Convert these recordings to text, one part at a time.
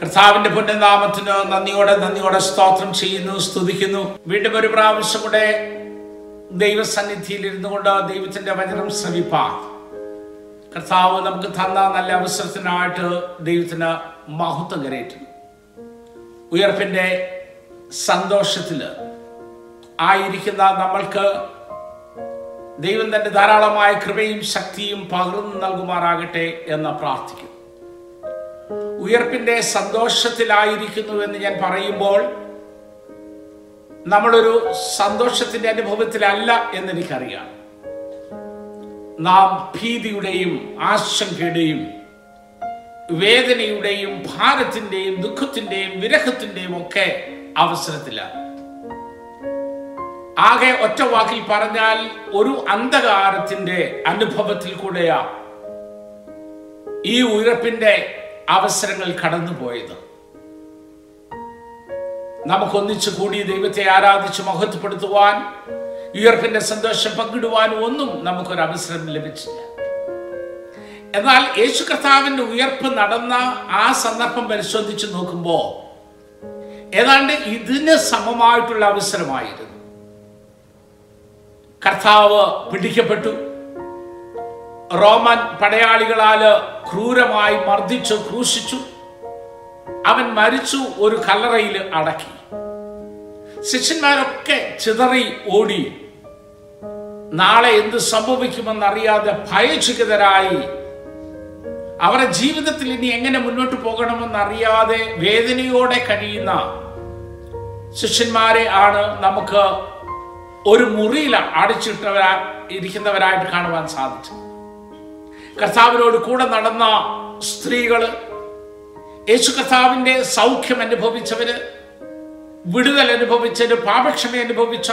കർത്താവിന്റെ പുണ്യനാമത്തിന് നന്ദിയോടെ നന്ദിയോടെ സ്തോത്രം ചെയ്യുന്നു സ്തുതിക്കുന്നു. വീണ്ടും ഒരു പ്രാവശ്യം കൂടെ ദൈവസന്നിധിയിൽ ഇരുന്നു കൊണ്ട് ദൈവത്തിന്റെ വചനം ശ്രമിപ്പ കർത്താവ് നമുക്ക് തന്ന നല്ല അവസരത്തിനായിട്ട് ദൈവത്തിന് മഹത്വം കരയിട്ടു ഉയർപ്പിന്റെ സന്തോഷത്തിൽ ആയിരിക്കുന്ന നമ്മൾക്ക് ദൈവം തന്റെ ധാരാളമായ കൃപയും ശക്തിയും പകർന്നു നൽകുമാറാകട്ടെ എന്ന് പ്രാർത്ഥിക്കും ഉയർപ്പിന്റെ സന്തോഷത്തിലായിരിക്കുന്നു എന്ന് ഞാൻ പറയുമ്പോൾ നമ്മളൊരു സന്തോഷത്തിന്റെ അനുഭവത്തിലല്ല എന്നെനിക്കറിയാം. നാം ഭീതിയുടെയും ആശങ്കയുടെയും വേദനയുടെയും ഭാരത്തിന്റെയും ദുഃഖത്തിന്റെയും വിരഹത്തിന്റെയും ഒക്കെ അവസരത്തിലാണ്. ആകെ ഒറ്റ വാക്കിൽ പറഞ്ഞാൽ ഒരു അന്ധകാരത്തിന്റെ അനുഭവത്തിൽ കൂടെയാ ഈ ഉയർപ്പിന്റെ അവസരങ്ങൾ കടന്നുപോയത്. നമുക്കൊന്നിച്ചു കൂടി ദൈവത്തെ ആരാധിച്ച് മഹത്വപ്പെടുത്തുവാൻ ഉയർപ്പിന്റെ സന്തോഷം പങ്കിടുവാനും ഒന്നും നമുക്കൊരു അവസരം ലഭിച്ചില്ല. എന്നാൽ യേശു കർത്താവിന്റെ ഉയർപ്പ് നടന്ന ആ സന്ദർഭം പരിശോധിച്ച് നോക്കുമ്പോൾ ഏതാണ്ട് ഇതിന് സമമായിട്ടുള്ള അവസരമായിരുന്നു. കർത്താവ് പിടിക്കപ്പെട്ടു. റോമൻ പടയാളികളാൽ ക്രൂരമായി മർദ്ദിച്ചു ക്രൂശിച്ചു. അവൻ മരിച്ചു ഒരു കല്ലറയിൽ അടക്കി. ശിഷ്യന്മാരൊക്കെ ചിതറി ഓടി. നാളെ എന്ത് സംഭവിക്കുമെന്നറിയാതെ ഭയചകിതരായി. അവരുടെ ജീവിതത്തിൽ ഇനി എങ്ങനെ മുന്നോട്ട് പോകണമെന്നറിയാതെ വേദനയോടെ കഴിയുന്ന ശിഷ്യന്മാരെ ആണ് നമുക്ക് ഒരു മുറിയിൽ അടിച്ചിട്ടവരാ ഇരിക്കുന്നവരായിട്ട് കാണുവാൻ സാധിച്ചു കർത്താവിനോട് കൂടെ നടന്ന സ്ത്രീകൾ യേശു കർത്താവിന്റെ സൗഖ്യം അനുഭവിച്ചവര് വിടുതൽ അനുഭവിച്ചവര് പാപക്ഷമ അനുഭവിച്ച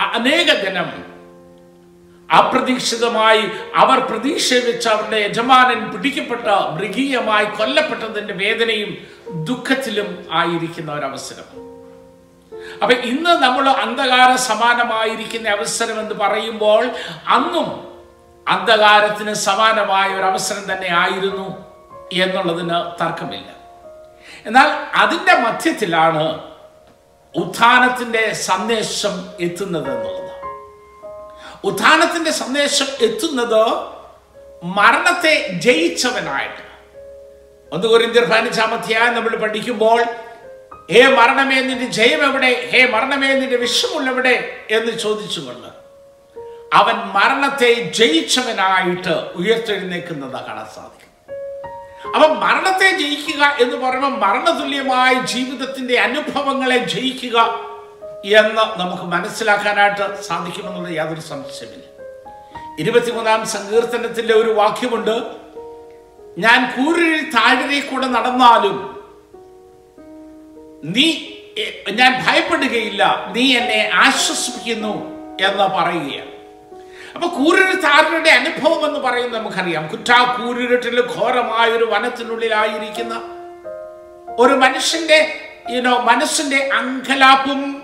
അനേക ജനം. അപ്രതീക്ഷിതമായി അവർ പ്രതീക്ഷ വെച്ച് അവരുടെ യജമാനൻ പിടിക്കപ്പെട്ട മൃഗീയമായി കൊല്ലപ്പെട്ടതിന്റെ വേദനയും ദുഃഖത്തിലും ആയിരിക്കുന്ന ഒരവസരം. അപ്പൊ ഇന്ന് നമ്മൾ അന്ധകാര സമാനമായിരിക്കുന്ന അവസരം എന്ന് പറയുമ്പോൾ അന്നും അന്ധകാരത്തിന് സമാനമായ ഒരു അവസരം തന്നെ ആയിരുന്നു എന്നുള്ളതിന് തർക്കമില്ല. എന്നാൽ അതിന്റെ മധ്യത്തിലാണ് ഉത്ഥാനത്തിന്റെ സന്ദേശം എത്തുന്നത് എന്നുള്ളത്. ഉത്ഥാനത്തിന്റെ സന്ദേശം എത്തുന്നത് മരണത്തെ ജയിച്ചവനായിട്ട്. ഒന്ന് കുരിന്തിർ പതിനഞ്ചാം നമ്മൾ പഠിക്കുമ്പോൾ ഹേ മരണമേ നിന്റെ ജയം എവിടെ ഹേ മരണമേ നിന്റെ വിഷമുള്ളവിടെ എന്ന് ചോദിച്ചുകൊണ്ട് അവൻ മരണത്തെ ജയിച്ചവനായിട്ട് ഉയർത്തെഴുന്നേക്കുന്നത് കാണാൻ സാധിക്കും. അവൻ മരണത്തെ ജയിക്കുക എന്ന് പറയുമ്പോൾ മരണതുല്യമായ ജീവിതത്തിന്റെ അനുഭവങ്ങളെ ജയിക്കുക എന്ന് നമുക്ക് മനസ്സിലാക്കാനായിട്ട് സാധിക്കുമെന്നുള്ള യാതൊരു സംശയമില്ല ഇരുപത്തിമൂന്നാം സങ്കീർത്തനത്തിന്റെ ഒരു വാക്യമുണ്ട് ഞാൻ കൂരിൽ താഴ്വരയിൽ കൂടെ നടന്നാലും നീ ഞാൻ ഭയപ്പെടുകയില്ല നീ എന്നെ ആശ്വസിപ്പിക്കുന്നു എന്ന് പറയുകയാണ്. അപ്പൊ കൂരിരുട്ടാരുടെ അനുഭവം എന്ന് പറയുന്നത് നമുക്കറിയാം. കുറ്റാ കൂരിരുട്ടിൽ ഘോരമായ ഒരു വനത്തിനുള്ളിലായിരിക്കുന്ന ഒരു മനുഷ്യന്റെ യുനോ മനസ്സിന്റെ അങ്കലാപ്പും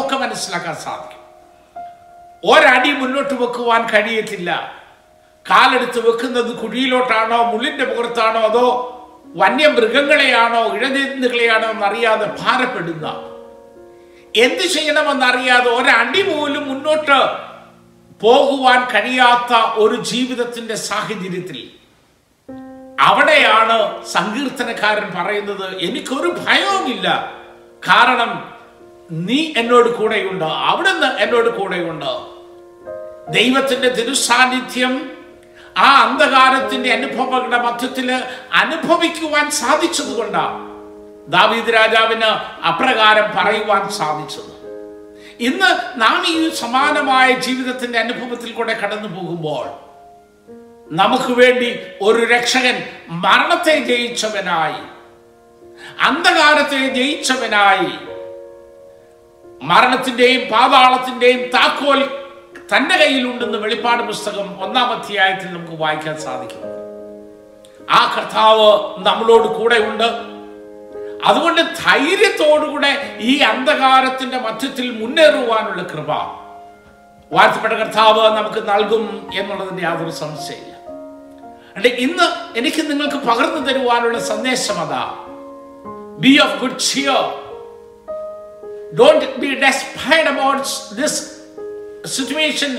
ഒക്കെ മനസ്സിലാക്കാൻ സാധിക്കും. ഒരടി മുന്നോട്ട് വെക്കുവാൻ കഴിയത്തില്ല. കാലെടുത്ത് വെക്കുന്നത് കുഴിയിലോട്ടാണോ മുള്ളിന്റെ പുറത്താണോ അതോ വന്യമൃഗങ്ങളെയാണോ ഇഴജന്തുക്കളെയാണോ എന്നറിയാതെ ഭാരപ്പെടുന്ന? എന്ത് ചെയ്യണമെന്നറിയാതെ ഒരടി പോലും മുന്നോട്ട് പോകുവാൻ കഴിയാത്ത ഒരു ജീവിതത്തിന്റെ സാഹചര്യത്തിൽ അവിടെയാണ് സങ്കീർത്തനക്കാരൻ പറയുന്നത് എനിക്കൊരു ഭയവുമില്ല. കാരണം നീ എന്നോട് കൂടെയുണ്ട് അവിടുന്ന് എന്നോട് കൂടെയുണ്ട്. ദൈവത്തിന്റെ തിരുസാന്നിധ്യം ആ അന്ധകാരത്തിന്റെ അനുഭവങ്ങളുടെ മധ്യത്തിൽ അനുഭവിക്കുവാൻ സാധിച്ചതുകൊണ്ടാണ് ദാവീദ് രാജാവിന് അപ്രകാരം പറയുവാൻ സാധിച്ചത്. ഇന്ന് നാം ഈ സമാനമായ ജീവിതത്തിന്റെ അനുഭവത്തിൽ കൂടെ കടന്നു പോകുമ്പോൾ നമുക്ക് വേണ്ടി ഒരു രക്ഷകൻ മരണത്തെ ജയിച്ചവനായി അന്ധകാരത്തെ ജയിച്ചവനായി മരണത്തിന്റെയും പാതാളത്തിന്റെയും താക്കോൽ തന്റെ കയ്യിലുണ്ടെന്ന് വെളിപ്പാട് പുസ്തകം ഒന്നാം അധ്യായത്തിൽ നമുക്ക് വായിക്കാൻ സാധിക്കും ആ കർത്താവ് നമ്മളോട് കൂടെ ഉണ്ട് അതുകൊണ്ട് ധൈര്യത്തോടുകൂടെ ഈ അന്ധകാരത്തിന്റെ മധ്യത്തിൽ മുന്നേറുവാനുള്ള കൃപ വാഴ്ത്തപ്പെട്ട കർത്താവ് നമുക്ക് നൽകും എന്നുള്ളതിന്റെ യാതൊരു സംശയമില്ല അല്ലെ ഇന്ന് എനിക്ക് നിങ്ങൾക്ക് പകർന്നു തരുവാനുള്ള സന്ദേശം അതാ be of good cheer. Don't be despaired about this situation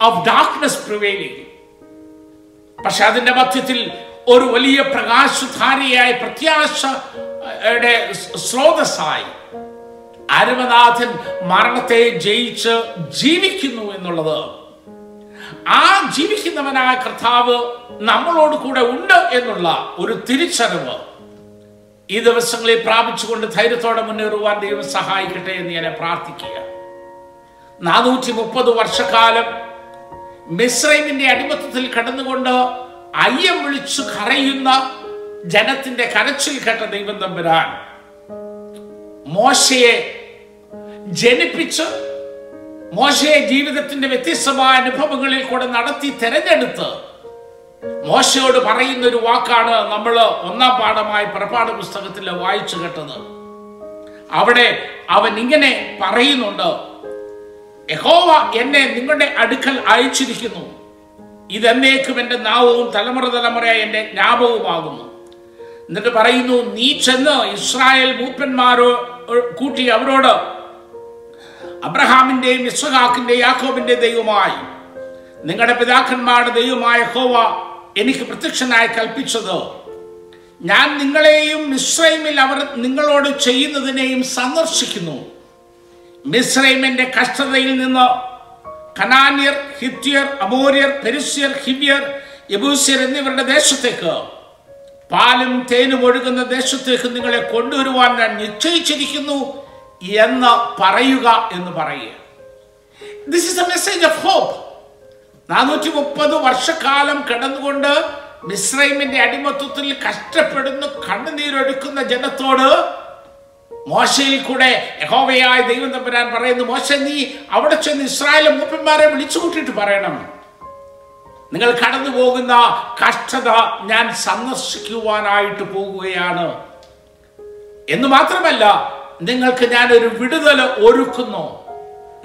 of darkness prevailing. പക്ഷെ അതിന്റെ മധ്യത്തിൽ ഒരു വലിയ പ്രകാശധാരിയായ പ്രത്യാശയുടെ സ്രോതസ്സായി. അരുമനാഥൻ മരണത്തെ ജയിച്ച് ജീവിക്കുന്നു എന്നുള്ളത്. ആ ജീവിക്കുന്നവനായ കർത്താവ് നമ്മളോട് കൂടെ ഉണ്ട് എന്നുള്ള ഒരു തിരിച്ചറിവ്. ഈ ദിവസങ്ങളിൽ പ്രാപിച്ചുകൊണ്ട് ധൈര്യത്തോടെ മുന്നേറുവാൻ ദൈവം സഹായിക്കട്ടെ എന്ന് ഞാൻ പ്രാർത്ഥിക്കുക. നാനൂറ്റി മുപ്പത് വർഷക്കാലം മിശ്രൈമിന്റെ അടിമത്തത്തിൽ കടന്നുകൊണ്ട് അയ്യം വിളിച്ചു കരയുന്ന ജനത്തിന്റെ കരച്ചിൽ കേട്ട ദൈവം തമ്പുരാൻ മോശയെ ജനിപ്പിച്ച് മോശയെ ജീവിതത്തിന്റെ വ്യത്യസ്തമായ അനുഭവങ്ങളിൽ കൂടെ നടത്തി തെരഞ്ഞെടുത്ത് മോശയോട് പറയുന്ന ഒരു വാക്കാണ് നമ്മൾ ഒന്നാം പാഠമായി പുറപ്പാട് പുസ്തകത്തിൽ വായിച്ചു കേട്ടത്. അവിടെ അവൻ ഇങ്ങനെ പറയുന്നുണ്ട് യഹോവ എന്നെ നിങ്ങളുടെ അടുക്കൽ അയച്ചിരിക്കുന്നു. ഇതെന്നേക്കും എന്റെ നാവവും തലമുറ തലമുറയായി എന്റെ ജ്ഞാപകവുമാകുന്നു. എന്നിട്ട് പറയുന്നു നീ ചെന്ന് ഇസ്രായേൽ മൂപ്പന്മാരോ കൂട്ടി അവരോട് അബ്രഹാമിന്റെയും ഇസ്ഹാക്കിന്റെയും യാക്കോബിന്റെ ദൈവമായി നിങ്ങളുടെ പിതാക്കന്മാരുടെ ദൈവമായ ഹോവ എനിക്ക് പ്രത്യക്ഷനായി കൽപ്പിച്ചത്. ഞാൻ നിങ്ങളെയും മിശ്രൈമിൽ അവർ നിങ്ങളോട് ചെയ്യുന്നതിനെയും സന്ദർശിക്കുന്നു. മിശ്രൈമിന്റെ കഷ്ടതയിൽ നിന്ന് കനാന്യർ ഹിത്യർ അമോര്യർ പെരിസ്യർ ഹിവ്യർ യബൂസ്യർ എന്നിവരുടെ ദേശത്തേക്ക് പാലും തേനും ഒഴുകുന്ന ദേശത്തേക്ക് നിങ്ങളെ കൊണ്ടുവരുവാൻ ഞാൻ നിശ്ചയിച്ചിരിക്കുന്നു എന്ന് പറയുക എന്ന് പറയുക. This is a message of hope നാനൂറ്റി മുപ്പത് വർഷക്കാലം കിടന്നുകൊണ്ട് മിശ്രൈമിന്റെ അടിമത്വത്തിൽ കഷ്ടപ്പെടുന്ന കണ്ണുനീരൊടുക്കുന്ന ജനത്തോട് മോശയിൽ കൂടെ യഹോവയായ ദൈവം തമ്പുരാൻ പറയുന്നു മോശ നീ അവിടെ ചെന്ന് ഇസ്രായേൽ മൂപ്പന്മാരെ വിളിച്ചു കൂട്ടിയിട്ട് പറയണം. നിങ്ങൾ കടന്നു പോകുന്ന കഷ്ടത ഞാൻ സന്ദർശിക്കുവാനായിട്ട് പോകുകയാണ്. എന്ന് മാത്രമല്ല നിങ്ങൾക്ക് ഞാൻ ഒരു വിടുതൽ ഒരുക്കുന്നു.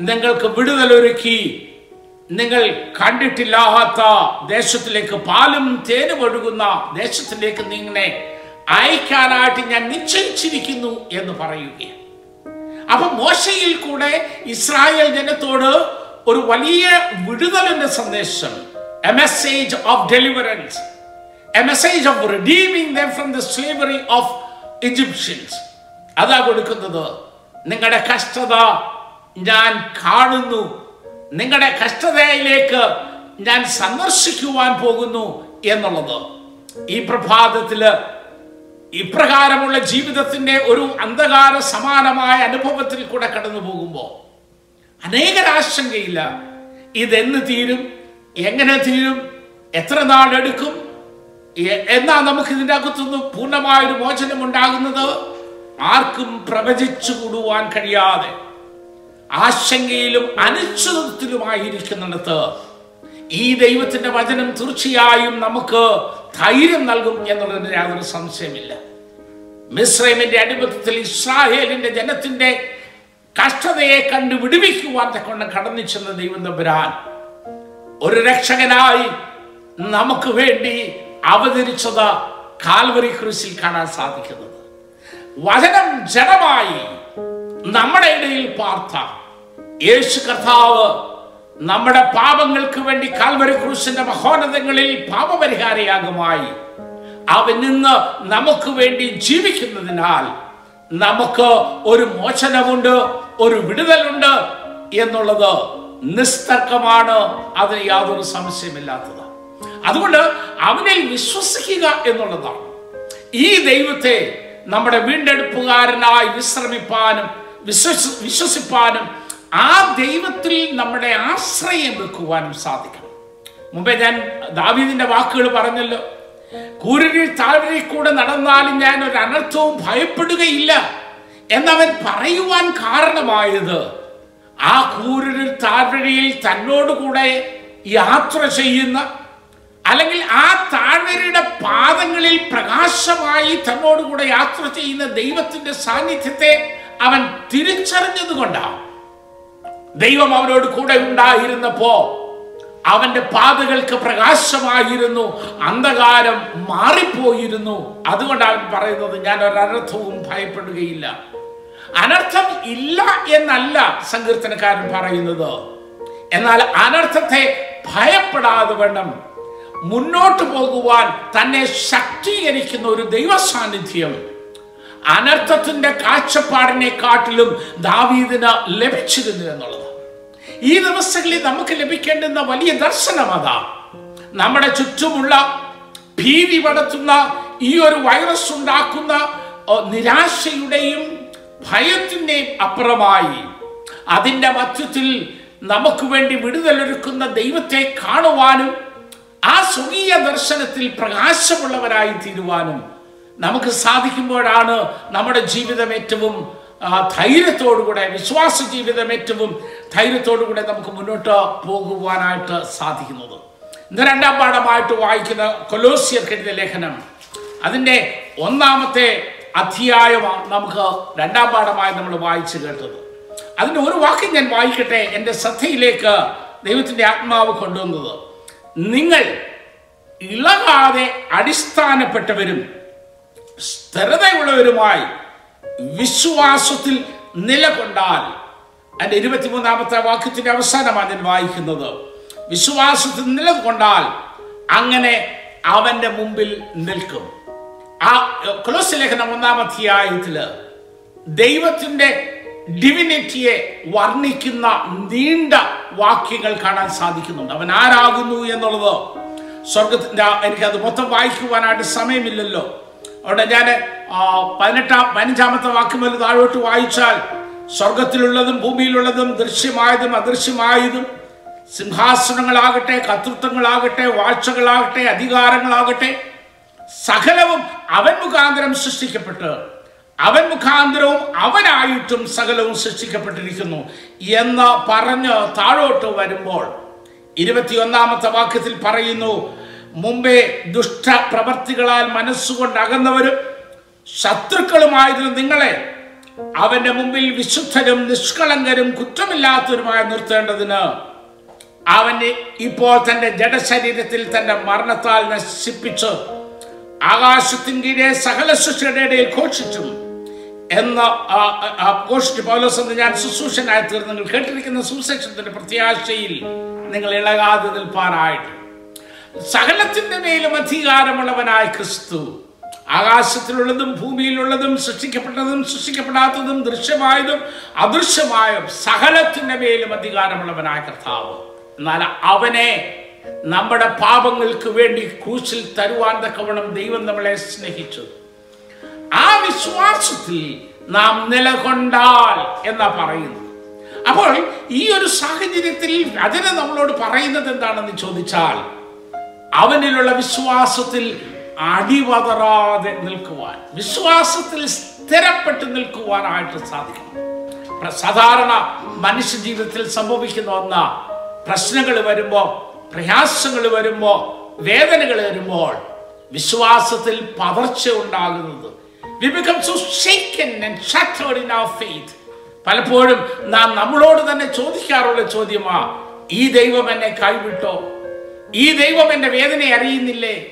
നിങ്ങൾക്ക് വിടുതൽ ഒരുക്കി. നിങ്ങൾ കണ്ടിട്ടില്ലാത്ത ദേശത്തിലേക്ക് പാലും തേനും ഒഴുകുന്ന ദേശത്തിലേക്ക് നിങ്ങളെ അയക്കാനായിട്ട് ഞാൻ നിശ്ചയിച്ചിരിക്കുന്നു എന്ന് പറയുകയാണ്. അപ്പൊ മോശയിൽ കൂടെ ഇസ്രായേൽ ജനത്തോട് ഒരു വലിയ വിടുതലിന്റെ സന്ദേശം a message of deliverance, a message of redeeming them from the slavery of Egyptians. അതാ കൊടുക്കുന്നത്. നിങ്ങളുടെ കഷ്ടത ഞാൻ കാണുന്നു. നിങ്ങളുടെ കഷ്ടതയിലേക്ക് ഞാൻ സന്ദർശിക്കുവാൻ പോകുന്നു എന്നുള്ളത്. ഈ പ്രഭാതത്തിൽ ഇപ്രകാരമുള്ള ജീവിതത്തിന്റെ ഒരു അന്ധകാര സമാനമായ അനുഭവത്തിൽ കൂടെ കടന്നു പോകുമ്പോൾ അനേകരാശങ്കയില്ല. ഇതെന്ന് തീരും? എങ്ങനെ തീരും? എത്ര നാളെടുക്കും? എന്നാ നമുക്ക് ഇതിന്റെ അകത്തുനിന്ന് പൂർണമായൊരു മോചനം ഉണ്ടാകുന്നത് ആർക്കും പ്രവചിച്ചു കൂടുവാൻ കഴിയാതെ ആശങ്കയിലും അനിശ്ചിതത്വത്തിലുമായിരിക്കുന്നിടത്ത് ഈ ദൈവത്തിന്റെ വചനം തീർച്ചയായും നമുക്ക് ധൈര്യം നൽകും എന്നുള്ളതിന് യാതൊരു സംശയമില്ല. മിശ്രൈമിന്റെ അടിമത്തത്തിൽ ഇസ്രായേലിന്റെ ജനത്തിന്റെ കഷ്ടതയെ കണ്ട് വിടുവിക്കുവാൻ തക്കൊണ്ട് കടന്നു ചെന്ന ദൈവം തമ്പുരാൻ ഒരു രക്ഷകനായി നമുക്ക് വേണ്ടി അവതരിച്ചത് കാൽവറി ക്രൂസിൽ കാണാൻ സാധിക്കുന്നത്. വചനം ജഡമായി നമ്മുടെ ഇടയിൽ പാർത്ത യേശു കർത്താവ് നമ്മുടെ പാപങ്ങൾക്ക് വേണ്ടി കാൽവറി ക്രൂസിന്റെ മഹോന്നതങ്ങളിൽ പാപപരിഹാരയാകുമായി അവൻ നിന്ന് നമുക്ക് വേണ്ടി ജീവിക്കുന്നതിനാൽ നമുക്ക് ഒരു മോചനമുണ്ട് ഒരു വിടുതലുണ്ട് എന്നുള്ളത് നിസ്തർക്കമാണ്. അതിന് യാതൊരു സംശയമില്ലാത്തത് അതുകൊണ്ട് അവനെ വിശ്വസിക്കുക എന്നുള്ളതാണ്. ഈ ദൈവത്തെ നമ്മുടെ വീണ്ടെടുപ്പുകാരനായി വിശ്രമിപ്പാനും വിശ്വസി വിശ്വസിപ്പാനും ആ ദൈവത്തിൽ നമ്മുടെ ആശ്രയം വെക്കുവാനും സാധിക്കണം. മുമ്പേ ഞാൻ ദാവീദിന്റെ വാക്കുകൾ പറഞ്ഞല്ലോ. കൂരിൽ താഴ്വരയിൽ കൂടെ നടന്നാലും ഞാൻ ഒരു അനർത്ഥവും ഭയപ്പെടുകയില്ല എന്നവൻ പറയുവാൻ കാരണമായത് ആ കൂരിൽ താഴ്വരയിൽ തന്നോട് കൂടെ യാത്ര ചെയ്യുന്ന അല്ലെങ്കിൽ ആ താഴ്വരയുടെ പാദങ്ങളിൽ പ്രകാശമായി തന്നോടുകൂടെ യാത്ര ചെയ്യുന്ന ദൈവത്തിന്റെ സാന്നിധ്യത്തെ അവൻ തിരിച്ചറിഞ്ഞത് കൊണ്ടാണ് ദൈവം അവനോട് കൂടെ ഉണ്ടായിരുന്നപ്പോ അവന്റെ പാതകൾക്ക് പ്രകാശമായിരുന്നു അന്ധകാരം മാറിപ്പോയിരുന്നു. അതുകൊണ്ട് അവൻ പറയുന്നത് ഞാൻ ഒരർത്ഥവും ഭയപ്പെടുകയില്ല. അനർത്ഥം ഇല്ല എന്നല്ല സങ്കീർത്തനക്കാരൻ പറയുന്നത്. എന്നാൽ അനർത്ഥത്തെ ഭയപ്പെടാതെ വേണം മുന്നോട്ട് പോകുവാൻ തന്നെ ശക്തീകരിക്കുന്ന ഒരു ദൈവ സാന്നിധ്യം അനർത്ഥത്തിന്റെ കാഴ്ചപ്പാടിനെ കാട്ടിലും ദാവീദിന് ലഭിച്ചിരുന്നു എന്നുള്ളത് ഈ ദിവസങ്ങളിൽ നമുക്ക് ലഭിക്കേണ്ടുന്ന വലിയ ദർശനം അതാ. നമ്മുടെ ചുറ്റുമുള്ള ഭീതി പടത്തുന്ന ഈ ഒരു വൈറസ് ഉണ്ടാക്കുന്ന നിരാശയുടെയും ഭയത്തിന്റെയും അപ്പുറമായി. അതിന്റെ മധ്യത്തിൽ നമുക്ക് വേണ്ടി വിടുതലൊരുക്കുന്ന ദൈവത്തെ കാണുവാനും ആ സ്വകീയ ദർശനത്തിൽ പ്രകാശമുള്ളവരായി തീരുവാനും നമുക്ക് സാധിക്കുമ്പോഴാണ് നമ്മുടെ ജീവിതം ഏറ്റവും ധൈര്യത്തോടുകൂടെ വിശ്വാസ ജീവിതം ഏറ്റവും ധൈര്യത്തോടുകൂടെ നമുക്ക് മുന്നോട്ട് പോകുവാനായിട്ട് സാധിക്കുന്നത്. ഇന്ന് രണ്ടാം പാഠമായിട്ട് വായിക്കുന്ന കൊലോസിയർ എഴുതിയ ലേഖനം. അതിന്റെ ഒന്നാമത്തെ അധ്യായമാണ് നമുക്ക് രണ്ടാം പാഠമായി നമ്മൾ വായിച്ചു കേട്ടത്. അതിന്റെ ഒരു വാക്യം ഞാൻ വായിക്കട്ടെ എന്റെ ശ്രദ്ധയിലേക്ക് ദൈവത്തിന്റെ ആത്മാവ് കൊണ്ടുവന്നത്. നിങ്ങൾ ഇളകാതെ അടിസ്ഥാനപ്പെട്ടവരും സ്ഥിരതയുള്ളവരുമായി വിശ്വാസത്തിൽ നിലകൊണ്ടാൽ. എന്റെ ഇരുപത്തിമൂന്നാമത്തെ വാക്യത്തിന്റെ അവസാനമാണ് ഞാൻ വായിക്കുന്നത്. വിശ്വാസത്തിൽ നിലകൊണ്ടാൽ അങ്ങനെ അവന്റെ മുമ്പിൽ നിൽക്കും. ആ ക്ലോസ് ലേഖനം ഒന്നാം അധ്യായത്തിൽ ദൈവത്തിന്റെ ഡിവിനിറ്റിയെ വർണിക്കുന്ന നീണ്ട വാക്യങ്ങൾ കാണാൻ സാധിക്കുന്നുണ്ട്. അവൻ ആരാകുന്നു എന്നുള്ളത് സ്വർഗത്തിന്റെ എനിക്കത് മൊത്തം വായിക്കുവാനായിട്ട് സമയമില്ലല്ലോ. അവിടെ ഞാൻ പതിനെട്ടാം പതിനഞ്ചാമത്തെ വാക്യം മുതൽ താഴോട്ട് വായിച്ചാൽ സ്വർഗത്തിലുള്ളതും ഭൂമിയിലുള്ളതും ദൃശ്യമായതും അദൃശ്യമായതും സിംഹാസനങ്ങളാകട്ടെ കർത്തൃത്വങ്ങളാകട്ടെ വാഴ്ചകളാകട്ടെ അധികാരങ്ങളാകട്ടെ സകലവും അവൻ മുഖാന്തരം സൃഷ്ടിക്കപ്പെട്ട് അവൻ മുഖാന്തരവും അവനായിട്ടും സകലവും സൃഷ്ടിക്കപ്പെട്ടിരിക്കുന്നു എന്ന് പറഞ്ഞ് താഴോട്ട് വരുമ്പോൾ ഇരുപത്തിയൊന്നാമത്തെ വാക്യത്തിൽ പറയുന്നു മുമ്പേ ദുഷ്ട പ്രവർത്തികളാൽ മനസ്സുകൊണ്ട് അകന്നവരും ശത്രുക്കളുമായിരുന്നു നിങ്ങളെ. അവന്റെ മുമ്പിൽ വിശുദ്ധരും നിഷ്കളങ്കരും കുറ്റമില്ലാത്തവരുമായി നിർത്തേണ്ടതിന് അവന് ഇപ്പോൾ തന്റെ ജഡശരീരത്തിൽ തന്റെ മരണത്താൽ നശിപ്പിച്ച് ആകാശത്തിൻ കീഴെ സകല സൃഷ്ടിയുടെ ഇടയിൽ ഘോഷിച്ചും. എന്ന ഘോഷിച്ചു പൗലോസ് എന്ന് ഞാൻ ശുശ്രൂഷനായി തീർന്നു. നിങ്ങൾ കേട്ടിരിക്കുന്ന സുവിശേഷത്തിന്റെ പ്രത്യാശയിൽ നിങ്ങൾ ഇളകാതെ നിൽപ്പാനായിട്ട്. സകലത്തിന്റെ മേലും അധികാരമുള്ളവനായ ക്രിസ്തു ആകാശത്തിലുള്ളതും ഭൂമിയിലുള്ളതും സൃഷ്ടിക്കപ്പെട്ടതും സൃഷ്ടിക്കപ്പെടാത്തതും ദൃശ്യമായതും അദൃശ്യമായതും സകലത്തിന്റെ മേലും അധികാരമുള്ളവനായ കർത്താവ്. എന്നാൽ അവനെ നമ്മുടെ പാപങ്ങൾക്ക് വേണ്ടി ക്രൂശിൽ തരുവാൻ തക്കവണ്ണം ദൈവം നമ്മളെ സ്നേഹിച്ചു. ആ വിശ്വാസത്തിൽ നാം നിലകൊണ്ടാൽ എന്നാ പറയുന്നു. അപ്പോൾ ഈ ഒരു സാഹചര്യത്തിൽ രചന നമ്മളോട് പറയുന്നത് എന്താണെന്ന് ചോദിച്ചാൽ അവനിലുള്ള വിശ്വാസത്തിൽ അടിവതറാതെ നിൽക്കുവാൻ വിശ്വാസത്തിൽ സ്ഥിരപ്പെട്ട് നിൽക്കുവാനായിട്ട് സാധിക്കും സാധാരണ മനുഷ്യ ജീവിതത്തിൽ സംഭവിക്കുന്ന ഒന്ന പ്രശ്നങ്ങൾ വരുമ്പോൾ പ്രയാസങ്ങൾ വരുമ്പോൾ വേദനകൾ വരുമ്പോൾ വിശ്വാസത്തിൽ പതർച്ച ഉണ്ടാകുന്നത്. We shaken and in. പലപ്പോഴും നാം നമ്മളോട് തന്നെ ചോദിക്കാറുള്ള ചോദ്യമാ ഈ ദൈവം എന്നെ കൈവിട്ടോ? ഈ ദൈവം എന്റെ വേദന അറിയുന്നില്ലേ?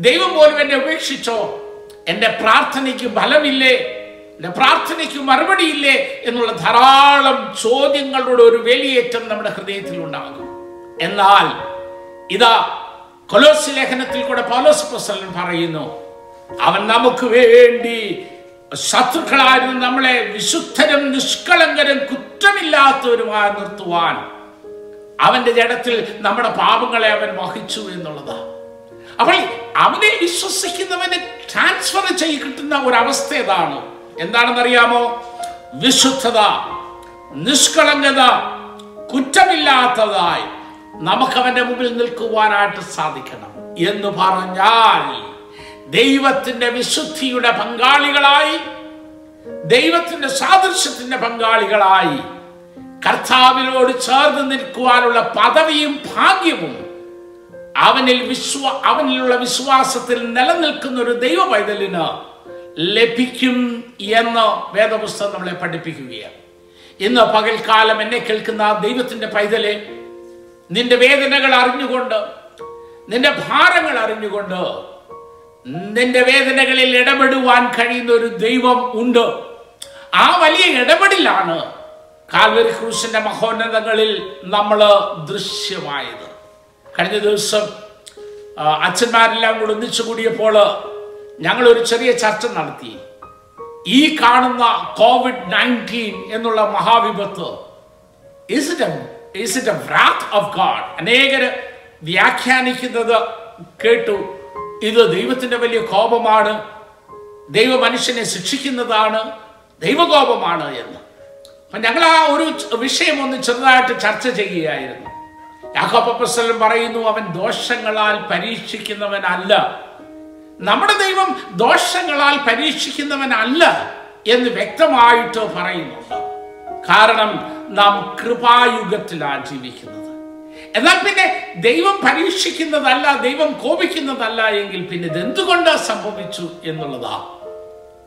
ദൈവം പോലും എന്നെ ഉപേക്ഷിച്ചോ? എന്റെ പ്രാർത്ഥനയ്ക്ക് ഫലമില്ലേ? എന്റെ പ്രാർത്ഥനയ്ക്ക് മറുപടിയില്ലേ? എന്നുള്ള ധാരാളം ചോദ്യങ്ങളുടെ ഒരു വേലിയേറ്റം നമ്മുടെ ഹൃദയത്തിൽ ഉണ്ടാകും. എന്നാൽ ഇതാ കൊലോസ് ലേഖനത്തിൽ കൂടെ പൗലോസ് പ്രസലൻ പറയുന്നു അവൻ നമുക്ക് വേണ്ടി ശത്രുക്കളായിരുന്നു നമ്മളെ വിശുദ്ധരും നിഷ്കളങ്കരും കുറ്റമില്ലാത്തവരുമായി നിർത്തുവാൻ അവന്റെ ജഡത്തിൽ നമ്മുടെ പാപങ്ങളെ അവൻ വഹിച്ചു എന്നുള്ളത്. അപ്പോൾ അവനെ വിശ്വസിക്കുന്നവനെ ട്രാൻസ്ഫർ ചെയ്ത് കിട്ടുന്ന ഒരു അവസ്ഥ ഏതാണ്? എന്താണെന്നറിയാമോ? വിശുദ്ധത നിഷ്കളങ്കത കുറ്റമില്ലാത്തതായി. നമുക്ക് അവന്റെ മുമ്പിൽ നിൽക്കുവാനായിട്ട് സാധിക്കണം എന്ന് പറഞ്ഞാൽ ദൈവത്തിന്റെ വിശുദ്ധിയുടെ പങ്കാളികളായി ദൈവത്തിന്റെ സാദൃശ്യത്തിന്റെ പങ്കാളികളായി കർത്താവിനോട് ചേർന്ന് നിൽക്കുവാനുള്ള പദവിയും ഭാഗ്യവും അവനിൽ വിശ്വ അവനിലുള്ള വിശ്വാസത്തിൽ നിലനിൽക്കുന്ന ഒരു ദൈവ പൈതലിന് ലഭിക്കും എന്ന് വേദപുസ്തകം നമ്മളെ പഠിപ്പിക്കുകയാണ്. ഇന്ന് പകൽക്കാലം എന്നെ കേൾക്കുന്ന ദൈവത്തിന്റെ പൈതലെ നിന്റെ വേദനകൾ അറിഞ്ഞുകൊണ്ട് നിന്റെ ഭാരങ്ങൾ അറിഞ്ഞുകൊണ്ട് നിന്റെ വേദനകളിൽ ഇടപെടുവാൻ കഴിയുന്ന ഒരു ദൈവം ഉണ്ട്. ആ വലിയ ഇടപെടലാണ് കാൽവരി ക്രൂശിന്റെ മഹോന്നതങ്ങളിൽ നമ്മൾ ദൃശ്യമായത്. കഴിഞ്ഞ ദിവസം അച്ഛന്മാരെല്ലാം കൂടെ ഒന്നിച്ചു കൂടിയപ്പോൾ ഞങ്ങൾ ഒരു ചെറിയ ചർച്ച നടത്തി. ഈ കാണുന്ന കോവിഡ് നയന്റീൻ എന്നുള്ള മഹാവിപത്ത് is it a is it a wrath of God അനേകർ വ്യാഖ്യാനിക്കുന്നത് കേട്ടു. ഇത് ദൈവത്തിന്റെ വലിയ കോപമാണ്. ദൈവ മനുഷ്യനെ ശിക്ഷിക്കുന്നതാണ് ദൈവകോപമാണ് എന്ന്. അപ്പൊ ഞങ്ങൾ ആ ഒരു വിഷയം ഒന്ന് ചെറുതായിട്ട് ചർച്ച ചെയ്യുകയായിരുന്നു. യാഹോപ്പസ്വലം പറയുന്നു അവൻ ദോഷങ്ങളാൽ പരീക്ഷിക്കുന്നവനല്ല. നമ്മുടെ ദൈവം ദോഷങ്ങളാൽ പരീക്ഷിക്കുന്നവനല്ല എന്ന് വ്യക്തമായിട്ട് പറയുന്നുണ്ട്. കാരണം നാം കൃപായുഗത്തിലാണ് ജീവിക്കുന്നത്. എന്നാൽ പിന്നെ ദൈവം പരീക്ഷിക്കുന്നതല്ല ദൈവം കോപിക്കുന്നതല്ല എങ്കിൽ പിന്നെ ഇതെന്തുകൊണ്ട് സംഭവിച്ചു എന്നുള്ളതാ.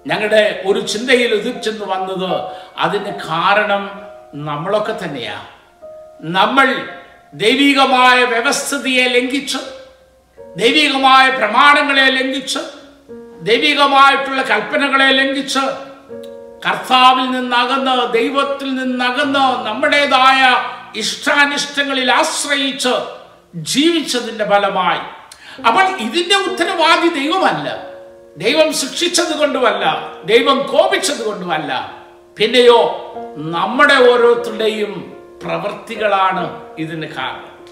ഞങ്ങളുടെ ഒരു ചിന്തയിൽ ഉദിച്ചെന്ന് വന്നത് അതിന് കാരണം നമ്മളൊക്കെ തന്നെയാ. നമ്മൾ ദൈവികമായ വ്യവസ്ഥിതിയെ ലംഘിച്ച് ദൈവികമായ പ്രമാണങ്ങളെ ലംഘിച്ച് ദൈവികമായിട്ടുള്ള കൽപ്പനകളെ ലംഘിച്ച് കർത്താവിൽ നിന്നകന്ന് ദൈവത്തിൽ നിന്നകന്ന് നമ്മുടേതായ ഇഷ്ടാനിഷ്ടങ്ങളിൽ ആശ്രയിച്ച് ജീവിച്ചതിന്റെ ഫലമായി. അപ്പോൾ ഇതിന്റെ ഉത്തരവാദി ദൈവമല്ല. ദൈവം ശിക്ഷിച്ചത് കൊണ്ടുമല്ല. ദൈവം കോപിച്ചത് കൊണ്ടുമല്ല. പിന്നെയോ നമ്മുടെ ഓരോരുത്തരുടെയും പ്രവൃത്തികളാണ് ഇതിന് കാരണം.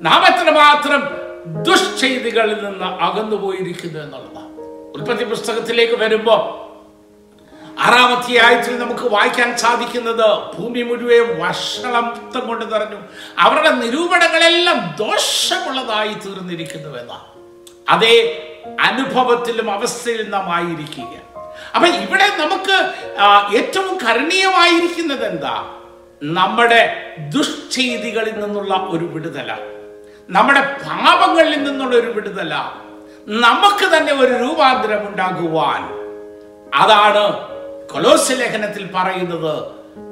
നാം എത്രമാത്രം ദുഷ്ചെയ്തികളിൽ നിന്ന് അകന്നുപോയിരിക്കുന്നു എന്നുള്ളതാണ്. ഉൽപ്പത്തി പുസ്തകത്തിലേക്ക് വരുമ്പോൾ ആറാം ആഴ്ചയിൽ നമുക്ക് വായിക്കാൻ സാധിക്കുന്നത് ഭൂമി മുഴുവൻ വഷളത്വം കൊണ്ട് നിറഞ്ഞു. അവരുടെ നിരൂപണങ്ങളെല്ലാം ദോഷമുള്ളതായി തീർന്നിരിക്കുന്നു എന്നാണ് അതേ അനുഭവത്തിലും അവസ്ഥയിലും നാം ആയിരിക്കുക. അപ്പൊ ഇവിടെ നമുക്ക് ഏറ്റവും കരണീയമായിരിക്കുന്നത് എന്താ നമ്മുടെ ദുഷ്ചെയ്തികളിൽ നിന്നുള്ള ഒരു വിടുതല. നമ്മുടെ പാപങ്ങളിൽ നിന്നുള്ള ഒരു വിടുതല. നമുക്ക് തന്നെ ഒരു രൂപാന്തരം ഉണ്ടാകുവാൻ. അതാണ് കൊലോസ് ലേഖനത്തിൽ പറയുന്നത്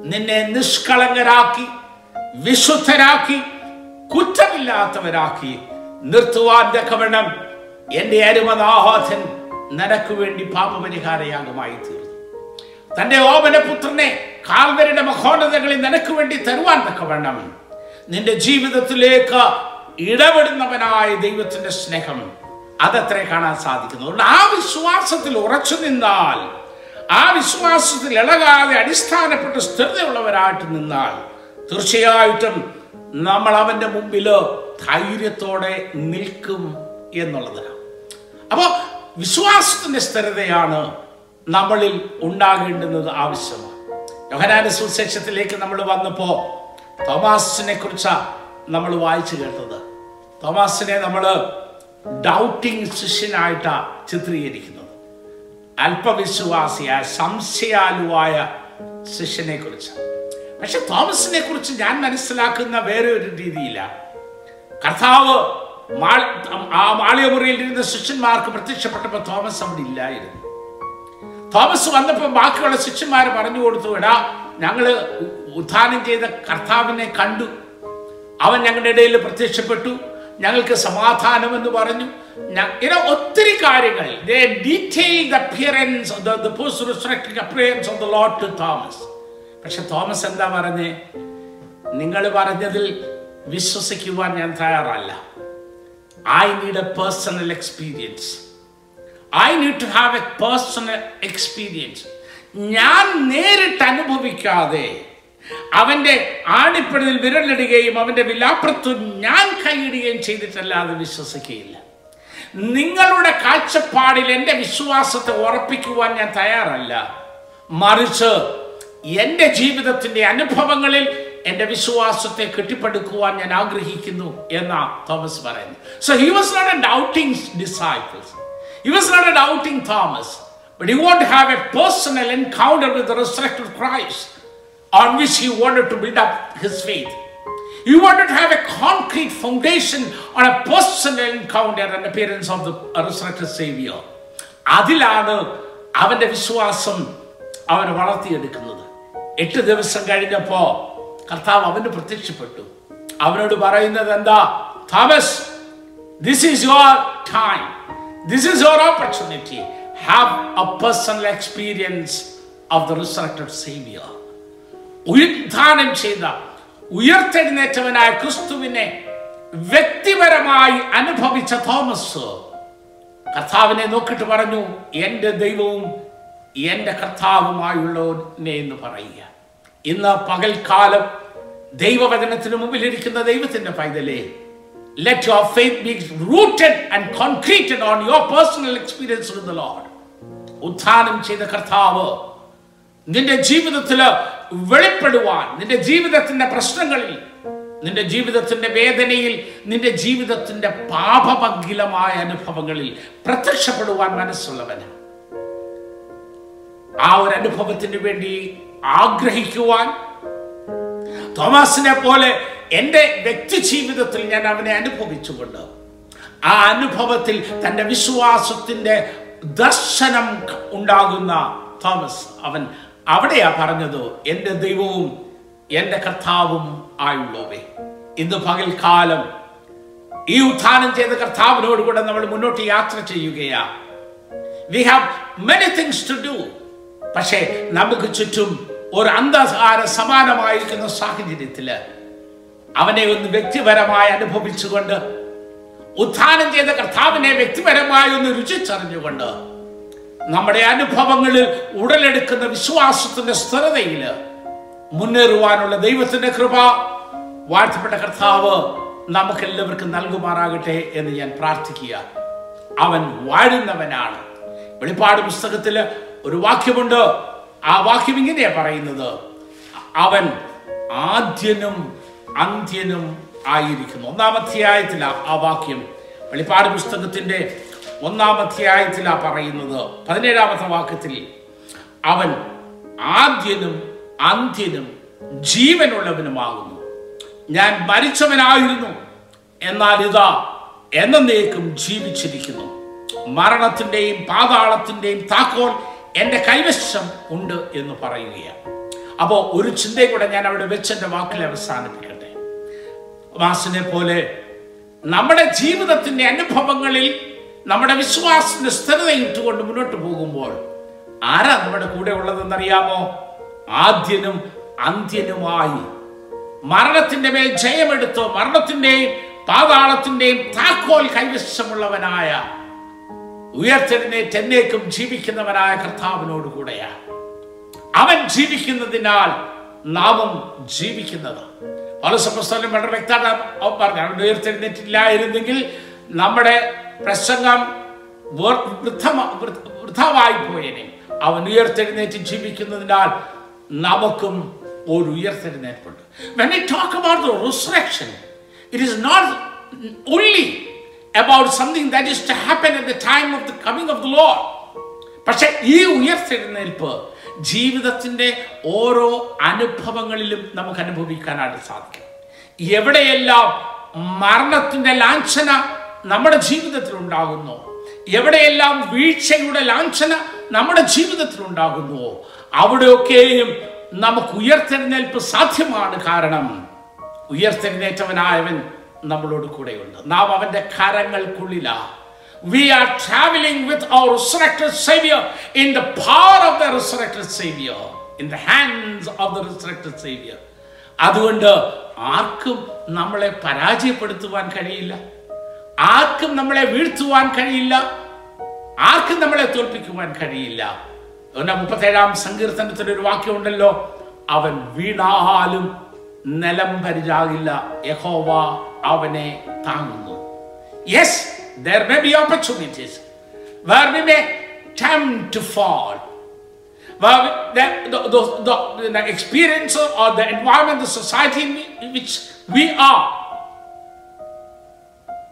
നിന്നെ നിഷ്കളങ്കരാക്കി വിശുദ്ധരാക്കി കുറ്റമില്ലാത്തവരാക്കി നിർത്തുവാൻ കവണം എന്റെ അരുമനാഥൻ നിനക്ക് വേണ്ടി പാപപരിഹാരയാഗമായി തീർന്നു. തന്റെ ഓപനപുത്രനെ കാൽവരുടെ മഹോന്നതകളിൽ നിനക്ക് വേണ്ടി തരുവാൻ തക്കവണ്ണം നിന്റെ ജീവിതത്തിലേക്ക് ഇടപെടുന്നവനായ ദൈവത്തിന്റെ സ്നേഹം അതത്രേ കാണാൻ സാധിക്കുന്നു. ആ വിശ്വാസത്തിൽ ഉറച്ചു നിന്നാൽ ആ വിശ്വാസത്തിൽ ഇളകാതെ അടിസ്ഥാനപ്പെട്ട സ്ഥിരതയുള്ളവരായിട്ട് നിന്നാൽ തീർച്ചയായിട്ടും നമ്മൾ അവന്റെ മുമ്പിൽ ധൈര്യത്തോടെ നിൽക്കും എന്നുള്ളതാണ്. അപ്പോൾ വിശ്വാസത്തിന്റെ സ്ഥിരതയാണ് നമ്മളിൽ ഉണ്ടാകേണ്ടുന്നത് ആവശ്യമാണ്. യോഹനാന സുശേഷത്തിലേക്ക് നമ്മൾ വന്നപ്പോൾ തോമാസിനെ കുറിച്ചാണ് നമ്മൾ വായിച്ചു കേട്ടത്. തോമാസിനെ നമ്മൾ ഡൗട്ടിങ് ശിഷ്യനായിട്ടാണ് ചിത്രീകരിക്കുന്നത്. അല്പവിശ്വാസിയായ സംശയാലുവായ ശിഷ്യനെ കുറിച്ച് പക്ഷെ തോമസിനെ കുറിച്ച് ഞാൻ മനസ്സിലാക്കുന്ന വേറെ ഒരു രീതിയില്ല. കർത്താവ് ആ മാളികമുറിയിൽ ഇരുന്ന ശിഷ്യന്മാർക്ക് പ്രത്യക്ഷപ്പെട്ടപ്പോൾ തോമസ് അവിടെ ഇല്ലായിരുന്നു. തോമസ് വന്നപ്പോൾ ബാക്കിയുള്ള ശിഷ്യന്മാർ പറഞ്ഞു കൊടുത്തു എടാ ഞങ്ങൾ ഉദ്ധാനം ചെയ്ത കർത്താവിനെ കണ്ടു. അവൻ ഞങ്ങളുടെ ഇടയിൽ പ്രത്യക്ഷപ്പെട്ടു. ഞങ്ങൾക്ക് സമാധാനം എന്ന് പറഞ്ഞു. ഇങ്ങനെ ഒത്തിരി കാര്യങ്ങൾ. തോമസ് പക്ഷെ തോമസ് എന്താ പറഞ്ഞേ? നിങ്ങൾ പറഞ്ഞതിൽ വിശ്വസിക്കുവാൻ ഞാൻ തയ്യാറല്ല. I need a personal experience I need to have a personal experience ഞാൻ നേരിട്ട് അനുഭവിക്കാതെ അവന്റെ ആണിപ്പടിയിൽ വിരലിടുകയും അവന്റെ വിലാപ്രത്വം ഞാൻ കൈയിടുകയും ചെയ്തിട്ടല്ലാതെ വിശ്വസിക്കുകയില്ല. നിങ്ങളുടെ കാഴ്ചപ്പാടിൽ എന്റെ വിശ്വാസത്തെ ഉറപ്പിക്കുവാൻ ഞാൻ തയ്യാറല്ല. മറിച്ച് എന്റെ ജീവിതത്തിന്റെ അനുഭവങ്ങളിൽ എന്റെ വിശ്വാസത്തെ കെട്ടിപ്പടുക്കുവാൻ ഞാൻ ആഗ്രഹിക്കുന്നു എന്നാ തോമസ് പറയുന്നു. So he was not a doubting disciples he was not a doubting Thomas but you want have a personal encounter with respect Christ on which he wanted to build up his faith. He wanted to have a concrete foundation on a personal encounter and appearance of the resurrected Savior. അതിലാണ് അവന്റെ വിശ്വാസം അവൻ വളർത്തിയെടുക്കുന്നത്. എട്ട് ദിവസം കഴിഞ്ഞപ്പോ കർത്താവ് അവന് പ്രത്യക്ഷപ്പെട്ടു. അവനോട് പറയുന്നത് എന്താ? Thomas this is your time this is your opportunity have a personal experience of the resurrected saviour ഉത്ഥാനം ചെയ്ത ഉയർത്തെഴുന്നേറ്റവനായ ക്രിസ്തുവിനെ വ്യക്തിപരമായി അനുഭവിച്ച തോമസ് കർത്താവിനെ നോക്കിട്ട് പറഞ്ഞു എന്റെ ദൈവവും എന്റെ കർത്താവുമായുള്ളവനെ എന്ന് പറയുക. ഇന്ന് പകൽക്കാലം ദൈവവചനത്തിന് മുമ്പിൽ ഇരിക്കുന്ന ദൈവത്തിന്റെ പൈതലേ let your faith be rooted and concreted on your personal experience with the Lord ഉത്ഥാനം ചെയ്ത കർത്താവ് നിന്റെ ജീവിതത്തിൽ വെളിപ്പെടുവാൻ നിന്റെ ജീവിതത്തിന്റെ പ്രശ്നങ്ങളിൽ നിന്റെ ജീവിതത്തിന്റെ വേദനയിൽ നിന്റെ ജീവിതത്തിന്റെ പാപമംഗിലമായ അനുഭവങ്ങളിൽ പ്രത്യക്ഷപ്പെടുവാൻ മനസ്സുള്ളവന്. ആ ഒരു അനുഭവത്തിന് വേണ്ടി ആഗ്രഹിക്കുവാൻ തോമസിനെ പോലെ എന്റെ വ്യക്തി ജീവിതത്തിൽ ഞാൻ അവനെ അനുഭവിച്ചുകൊണ്ട് ആ അനുഭവത്തിൽ തന്റെ വിശ്വാസത്തിന്റെ ദർശനം ഉണ്ടാകുന്ന തോമസ് അവൻ അവിടെയാ പറഞ്ഞത് എന്റെ ദൈവവും എന്റെ കർത്താവും ആയുള്ളവേ. ഇന്ന് കാലം ഈ ഉത്ഥാനം ചെയ്ത കർത്താവിനോട് കൂടെ നമ്മൾ മുന്നോട്ട് യാത്ര ചെയ്യുകയാ. We have many things to do പക്ഷേ നമുക്ക് ചുറ്റും ഒരു അന്ധകാര സമാനമായിരിക്കുന്ന സാഹചര്യത്തിൽ അവനെ ഒന്ന് വ്യക്തിപരമായി അനുഭവിച്ചുകൊണ്ട് ഉത്ഥാനം ചെയ്ത കർത്താവിനെ വ്യക്തിപരമായി ഒന്ന് രുചിച്ചറിഞ്ഞുകൊണ്ട് നമ്മുടെ അനുഭവങ്ങളിൽ ഉടലെടുക്കുന്ന വിശ്വാസത്തിന്റെ സ്ഥിരതയിൽ മുന്നേറുവാനുള്ള ദൈവത്തിന്റെ കൃപ വാഴ്ത്തപ്പെട്ട കർത്താവ് നമുക്കെല്ലാവർക്കും നൽകുമാറാകട്ടെ എന്ന് ഞാൻ പ്രാർത്ഥിക്കുക. അവൻ വാഴുന്നവനാണ്. വെളിപ്പാട് പുസ്തകത്തിൽ ഒരു വാക്യമുണ്ട്. ആ വാക്യം ഇങ്ങനെയാ പറയുന്നത്. അവൻ ആദ്യനും അന്ത്യനും ആയിരിക്കുന്നു. ഒന്നാം അധ്യായത്തിലാ ആ വാക്യം. വെളിപ്പാട് പുസ്തകത്തിന്റെ ഒന്നാം അധ്യായത്തിലാ പറയുന്നത്. പതിനേഴാമത്തെ വാക്യത്തിൽ അവൻ ആദ്യനും അന്ത്യനും ജീവനുള്ളവനുമാകുന്നു. ഞാൻ മരിച്ചവനായിരുന്നു. എന്നാൽ ഇതാ എന്നേക്കും ജീവിച്ചിരിക്കുന്നു. മരണത്തിന്റെയും പാതാളത്തിന്റെയും താക്കോൽ എന്റെ കൈവശം ഉണ്ട് എന്ന് പറയുകയാണ്. അപ്പോൾ ഒരു ചിന്തയും കൂടെ ഞാൻ അവിടെ വെച്ച് എന്റെ വാക്കിൽ അവസാനിപ്പിക്കട്ടെ. മാസിനെ പോലെ നമ്മുടെ ജീവിതത്തിന്റെ അനുഭവങ്ങളിൽ നമ്മുടെ വിശ്വാസത്തിന്റെ സ്ഥിരത ഇട്ടുകൊണ്ട് മുന്നോട്ട് പോകുമ്പോൾ ആരാ നമ്മുടെ കൂടെ ഉള്ളതെന്നറിയാമോ? ആദ്യനും അന്ത്യനുമായി മരണത്തിന്റെ മേൽ ജയമെടുത്ത് മരണത്തിന്റെയും പാതാളത്തിന്റെയും താക്കോൽ കൈവശമുള്ളവനായ ഉയർത്തെഴുന്നേറ്റ് എന്നേക്കും ജീവിക്കുന്നവനായ കർത്താവിനോട് കൂടെയാ. അവൻ ജീവിക്കുന്നതിനാൽ നാമം ജീവിക്കുന്നത്. പൗലോസപ്പസ്തലൻ വളരെ വ്യക്തമായിട്ട് അവൻ പറഞ്ഞു അവൻ ഉയർത്തെഴുന്നേറ്റില്ലായിരുന്നെങ്കിൽ നമ്മുടെ പ്രസംഗം വൃദ്ധമായി പോയനെ. അവൻ ഉയർത്തെഴുന്നേറ്റ് ജീവിക്കുന്നതിനാൽ നമുക്കും ഒരു ഉയർത്തെഴുന്നേൽപ്പുണ്ട്. When we talk about the resurrection, it is not only about something that is to happen at the time of the coming of the Lord. പക്ഷെ ഈ ഉയർത്തെഴുന്നേൽപ്പ് ജീവിതത്തിന്റെ ഓരോ അനുഭവങ്ങളിലും നമുക്ക് അനുഭവിക്കാനായിട്ട് സാധിക്കും. എവിടെയെല്ലാം മരണത്തിന്റെ ലാഞ്ചന നമ്മുടെ ജീവിതത്തിൽ ഉണ്ടാകുന്നു എവിടെയെല്ലാം വീഴ്ചയുടെ ലാഞ്ചന നമ്മുടെ ജീവിതത്തിൽ ഉണ്ടാകുന്നുവോ അവിടെയൊക്കെയും നമുക്ക് ഉയർത്തെഴുന്നേൽപ്പ് സാധ്യമാണ് കാരണം ഉയർത്തെഴുന്നേറ്റവനായവൻ നമ്മളോട് കൂടെയുണ്ട്. നാം അവന്റെ കരങ്ങൾക്കുള്ളിലാ. We are travelling with our resurrected saviour in the power of the resurrected saviour in the hands of the resurrected saviour അതുകൊണ്ട് ആർക്കും നമ്മളെ പരാജയപ്പെടുത്തുവാൻ കഴിയില്ല. ആർക്കും നമ്മളെ വീഴ്ത്തുവാൻ കഴിയില്ല ആർക്കും നമ്മളെ തോൽപ്പിക്കുവാൻ കഴിയില്ല അതുകൊണ്ട് മുപ്പത്തേഴാം സങ്കീർത്തനത്തിൽ ഒരു വാക്യമുണ്ടല്ലോ അവൻ വീണാലും നിലം പരിചാകില്ല യഹോവ അവനെ താങ്ങുന്നു yes may be opportunities where we may tempt to fall the, experience or the environment the society which we are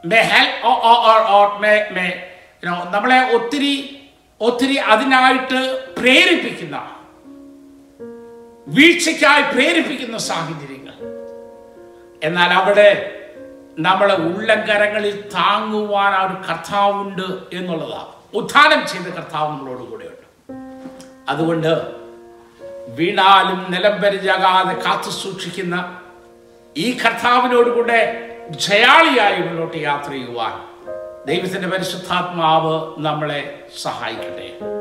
may help may may നമ്മളെ ഒത്തിരി ഒത്തിരി അതിനായിട്ട് പ്രേരിപ്പിക്കുന്ന വീഴ്ചയ്ക്കായി പ്രേരിപ്പിക്കുന്ന സാഹചര്യങ്ങൾ. എന്നാൽ അവിടെ നമ്മളെ ഉള്ളങ്കരങ്ങളിൽ താങ്ങുവാൻ ആ ഒരു കർത്താവുണ്ട് എന്നുള്ളതാണ് ഉദ്ധാനം ചെയ്ത കർത്താവ് നമ്മളോട് കൂടെയുണ്ട്. അതുകൊണ്ട് വീണാലും നിലം പരിചാകാതെ കാത്തു സൂക്ഷിക്കുന്ന ഈ കർത്താവിനോടുകൂടെ ജയാളിയായി മുന്നോട്ട് യാത്ര ചെയ്യുവാൻ ദൈവത്തിന്റെ പരിശുദ്ധാത്മാവ് നമ്മളെ സഹായിക്കട്ടെ.